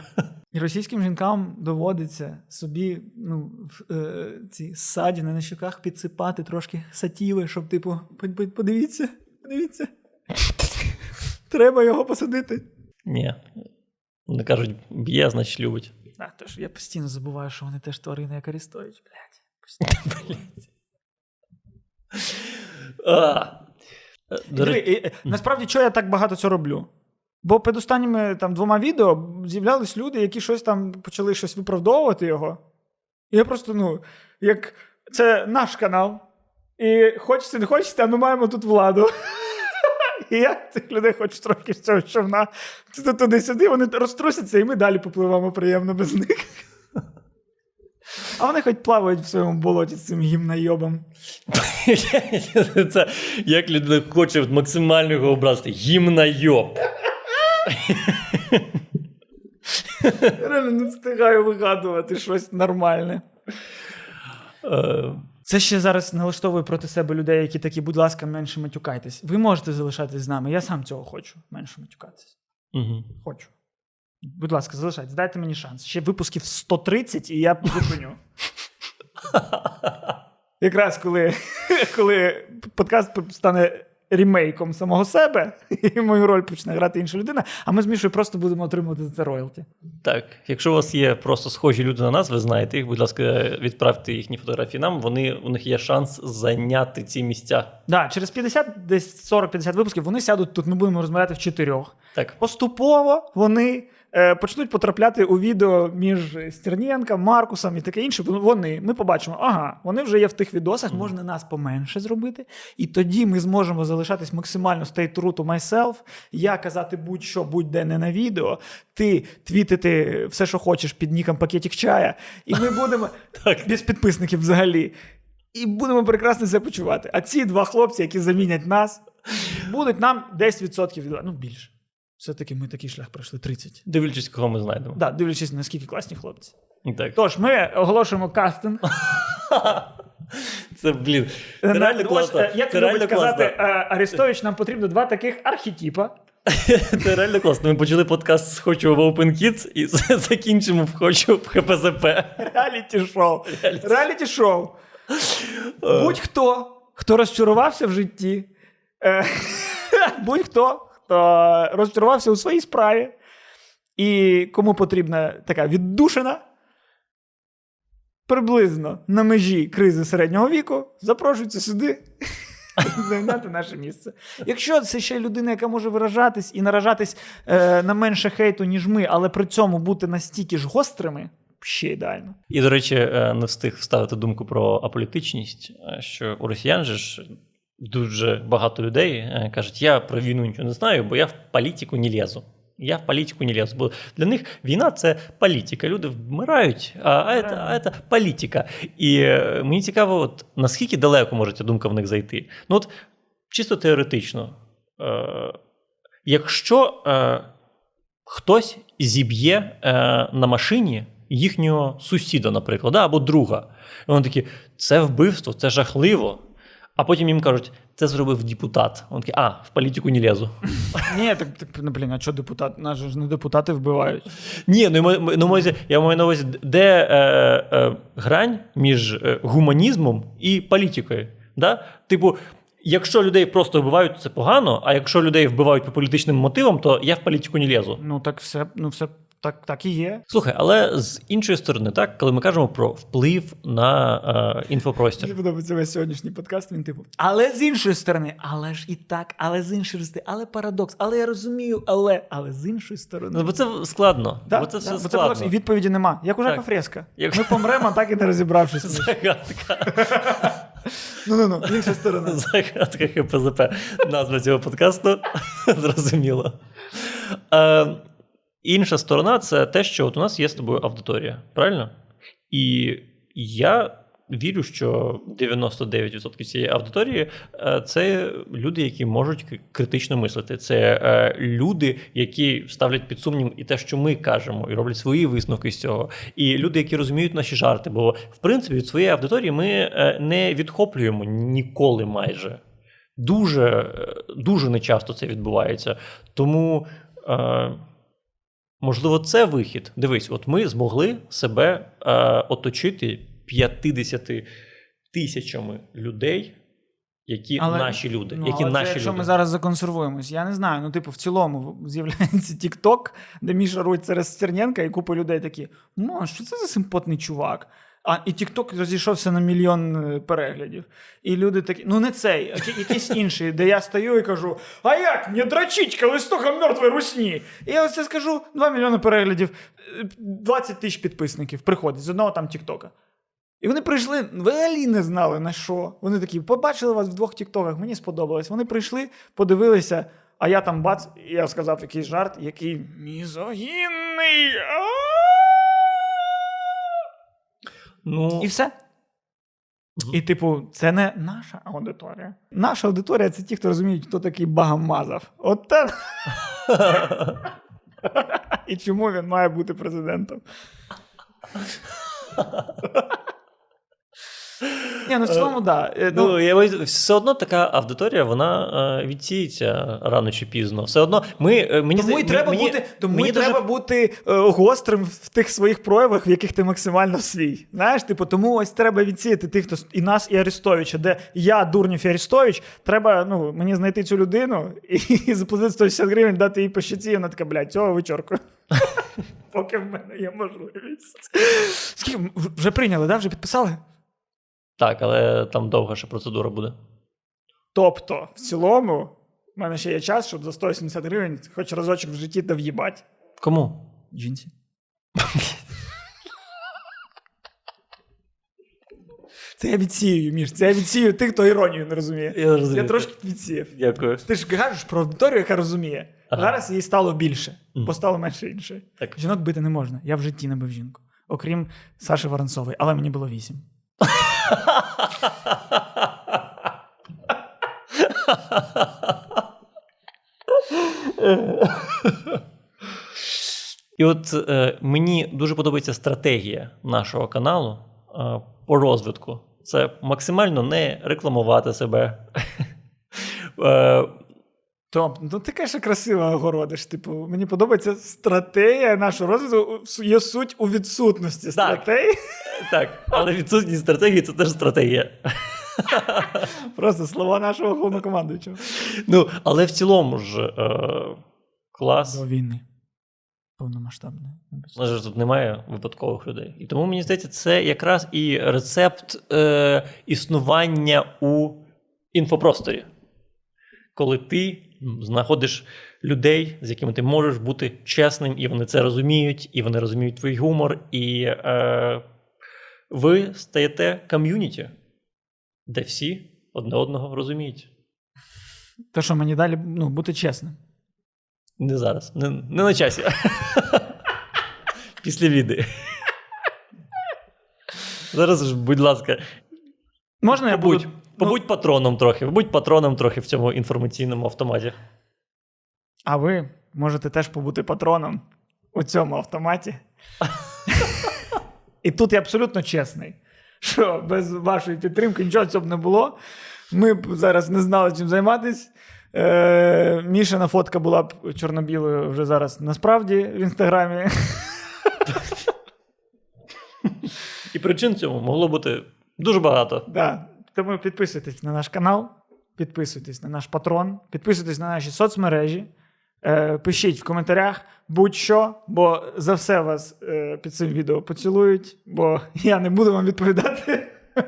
І російським жінкам доводиться собі ну, в, е, ці ссадини на щоках підсипати трошки сатіви, щоб, типу, «По- по- подивіться, подивіться. Треба його посадити. ні. Вони кажуть, б'є, значить любить. А, тож я постійно забуваю, що вони теж тварини, як Арістович, блядь. Постійно. А. Е, До Диви, речі, і, е, насправді, чого я так багато цього роблю? Бо під останніми там, двома відео з'являлись люди, які щось там почали щось виправдовувати його. І я просто, ну, як це наш канал. І хочеться, не хочеться, а ми маємо тут владу. І я цих людей хочу трошки з цього човна Ту- туди-сюди, вони розтрусяться, і ми далі попливемо приємно без них. А вони хоч плавають в своєму болоті з цим гімнайобом. Це як людина хоче максимально його образити. Гімна йоб. Реально не встигаю вигадувати щось нормальне. Е, Це ще зараз налаштовує проти себе людей, які такі, будь ласка, менше матюкайтесь. Ви можете залишатись з нами. Я сам цього хочу. Менше матюкатись. мгм. Хочу. Будь ласка, залишайтесь, дайте мені шанс. Ще випусків 130, і я зупиню. Якраз коли, коли подкаст стане ремейком самого себе, і мою роль почне грати інша людина, а ми з Мішою просто будемо отримувати за це роялті. Так, якщо у вас є просто схожі люди на нас, ви знаєте їх, будь ласка, відправте їхні фотографії нам. Вони, у них є шанс зайняти ці місця. Да, через 50, десь 40-50 випусків вони сядуть тут, ми будемо розмовляти в чотирьох. Так. Поступово вони почнуть потрапляти у відео між Стернєнка, Маркусом і таке інше. Вони, ми побачимо, ага, вони вже є в тих відосах, можна нас поменше зробити. І тоді ми зможемо залишатись максимально stay true to myself, я казати будь-що, будь-де не на відео, ти твітити все, що хочеш під ніком пакетик чая, і ми будемо без підписників взагалі. І будемо прекрасно себе почувати. А ці два хлопці, які замінять нас, будуть нам 10% від ну більше. Все-таки ми такий шлях пройшли 30. Дивлячись, кого ми знайдемо. Да, дивлячись, наскільки класні хлопці. Так. Тож, ми оголошуємо кастинг. Це, блін, це На- реально класно. е, Як Це реально казати класно. е, Арестович, нам потрібно два таких архетипа. Це реально класно. Ми почали подкаст з хочу в Open Kids і закінчимо в хочу в ХПЗП. Реаліті шоу. Реаліті шоу. Будь-хто, хто розчарувався в житті, е, будь-хто, хто розчарувався у своїй справі, і кому потрібна така віддушина, приблизно на межі кризи середнього віку, запрошується сюди. Зайняти наше місце. Якщо це ще людина, яка може виражатись і наражатись е, на менше хейту, ніж ми, але при цьому бути настільки ж гострими, ще ідеально. І, до речі, е, не встиг вставити думку про аполітичність, е, що у росіян же ж дуже багато людей е, кажуть, я про війну нічого не знаю, бо я в політику не лізу. Я в політику не лізу. Бо для них війна це політика. Люди вмирають, а, це, а це політика. І е, мені цікаво, от, наскільки далеко може ця думка в них зайти. Ну, от, чисто теоретично, е, якщо е, хтось зіб'є е, на машині їхнього сусіда, наприклад, да, або друга. І вони такі, це вбивство, це жахливо. А потім їм кажуть, це зробив депутат. Вони такі, а, в політику не лізу. Ні, так, так ну, блін, а що депутат? Нас ж не депутати вбивають. Ні, ну, ну я маю на увазі, де е, е, грань між е, гуманізмом і політикою. Да? Типу, якщо людей просто вбивають, це погано, а якщо людей вбивають по політичним мотивам, то я в політику не лізу. Ну так все, ну все так, так і є. Слухай, але з іншої сторони, так, коли ми кажемо про вплив на е, інфопростір. Мені подобається весь сьогоднішній подкаст. Він типу. Але з іншої сторони, але ж і так, але з іншої сторони, але парадокс, але я розумію, але, але з іншої сторони. Ну, бо це складно. Да, бо це все да, бо складно. парадокс, і відповіді нема. Як у Жака Фреска. Як- Ми помремо, так і не розібравшись. Загадка. Ну ну ну, інша сторона. Загадка ХПЗП. Назва цього подкасту. Зрозуміло. Інша сторона це те, що от у нас є з тобою аудиторія. Правильно? І я вірю, що 99% цієї аудиторії е, це люди, які можуть критично мислити. Це е, люди, які ставлять під сумнів і те, що ми кажемо, і роблять свої висновки з цього. І люди, які розуміють наші жарти. Бо, в принципі, від своєї аудиторії ми е, не відхоплюємо ніколи майже. Дуже, дуже нечасто це відбувається. Тому. Можливо, це вихід. Дивись, от ми змогли себе е, оточити 50 тисячами людей, які Але- наші люди. Ну, які але це наші якщо люди. ми зараз законсервуємось, я не знаю. Ну, типу, в цілому з'являється TikTok, де Міша руть через Стерненка, і купа людей такі: ну, що це за симпотний чувак? А і TikTok розійшовся на мільйон е, переглядів. І люди такі, ну не цей, а ки- якийсь інший, де я стою і кажу: А як не дрочить, коли стога мертвої русні? І я оце скажу: 2 мільйони переглядів, е, 20 тисяч підписників приходить з одного там Тіктока. І вони прийшли, взагалі не знали на що. Вони такі, побачили вас в двох тіктоках, мені сподобалось. Вони прийшли, подивилися, а я там бац, і я сказав якийсь жарт, який мізогінний. Ну, І все. І, типу, це не наша аудиторія. Наша аудиторія це ті, хто розуміють, хто такий Багамазов. От те. І чому він має бути президентом? Ні, ну в цілому, да. Е, Ну, Ну, я, все одно така аудиторія, вона е, відсіється рано чи пізно. Все одно ми, е, мені, тому і треба мені, бути, тому мені і дуже- треба бути е, гострим в тих своїх проявах, в яких ти максимально свій. Знаєш, типу, тому ось треба відсіяти тих, хто і нас, і Арестовича, де я, Дурнів і Арестович, треба ну, мені знайти цю людину і, і заплатити 160 гривень, дати їй по щиці, і вона така, блядь, цього вичоркую. Поки в мене є можливість. Скільки вже прийняли, да? Вже підписали? Так, але там довга ще процедура буде. Тобто, в цілому, в мене ще є час, щоб за 180 гривень хоч разочок в житті та в'їбать. Кому? Жінці. Це я відсію, Міш. Це я відсію тих, хто іронію не розуміє. Я розумію. Я трошки відсіяв. Дякую. Ти ж кажеш про аудиторію, яка розуміє. Ага. Зараз їй стало більше, бо стало менше іншої. Так. Жінок бити не можна. Я в житті не бив жінку. Окрім Саші Воронцової, але мені було вісім. І от е, мені дуже подобається стратегія нашого каналу е, по розвитку. Це максимально не рекламувати себе. Е, Том, ну ти каже красиво огородиш. Типу, мені подобається стратегія нашого розвитку. Є суть у відсутності стратегії. Так, але відсутність стратегії це теж стратегія. Просто слова нашого головнокомандуючого. Ну, але в цілому ж е, клас. До війни. Повномасштабної. Нас тут немає випадкових людей. І тому мені здається, це якраз і рецепт е, існування у інфопросторі. Коли ти знаходиш людей, з якими ти можеш бути чесним, і вони це розуміють, і вони розуміють твій гумор, і е, ви стаєте ком'юніті, де всі одне одного розуміють. То, що мені далі ну, бути чесним. Не зараз, не, не на часі. Після відео. Зараз ж, будь ласка, Можна я побудь, буду. побудь патроном трохи, побудь патроном трохи в цьому інформаційному автоматі. А ви можете теж побути патроном у цьому автоматі. І тут я абсолютно чесний, що без вашої підтримки нічого цього б не було. Ми б зараз не знали, чим займатися. Е, Мішина фотка була б чорно-білою вже зараз насправді в інстаграмі. І причин цьому могло бути дуже багато. Да. Тому підписуйтесь на наш канал, підписуйтесь на наш патрон, підписуйтесь на наші соцмережі, е, пишіть в коментарях будь-що, бо за все вас е, під цим відео поцілують, бо я не буду вам відповідати.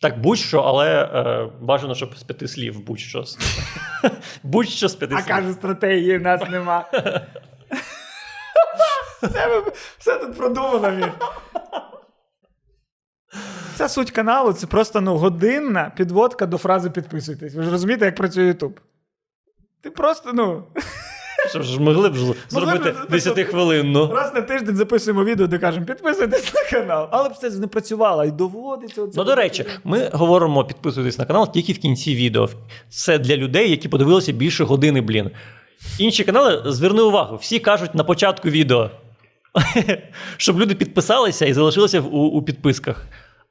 Так, будь-що, але е, бажано, щоб з п'яти слів, будь-що. будь-що з п'яти А слів. каже, стратегії в нас нема. Все, все тут продумано. Мір. Ця суть каналу це просто ну, годинна підводка до фрази підписуйтесь. Ви ж розумієте, як працює YouTube? Ти просто, ну, Щоб ж могли б зробити 10-хвилинну. раз на тиждень записуємо відео, де кажемо, підписуйтесь на канал. Але б це не працювало і доводиться. оце Ну, до речі, ми говоримо підписуйтесь на канал тільки в кінці відео. Це для людей, які подивилися більше години, блін. Інші канали, зверни увагу, всі кажуть на початку відео, щоб люди підписалися і залишилися у, у підписках.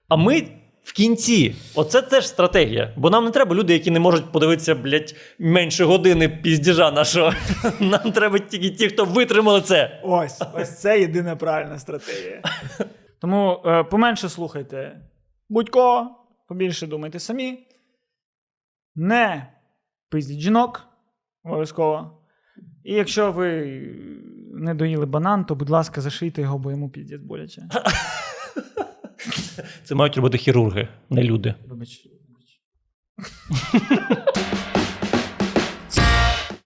А ми в кінці. Оце теж стратегія. Бо нам не треба люди, які не можуть подивитися, блядь, менше години піздіжа нашого. Нам треба тільки ті, хто витримали це. Ось, ось це єдина правильна стратегія. Тому е, поменше слухайте будь-кого, побільше думайте самі. Не пиздіть жінок, обов'язково. І якщо ви не доїли банан, то, будь ласка, зашийте його, бо йому піздець боляче. Це мають робити хірурги, не люди. Вибач.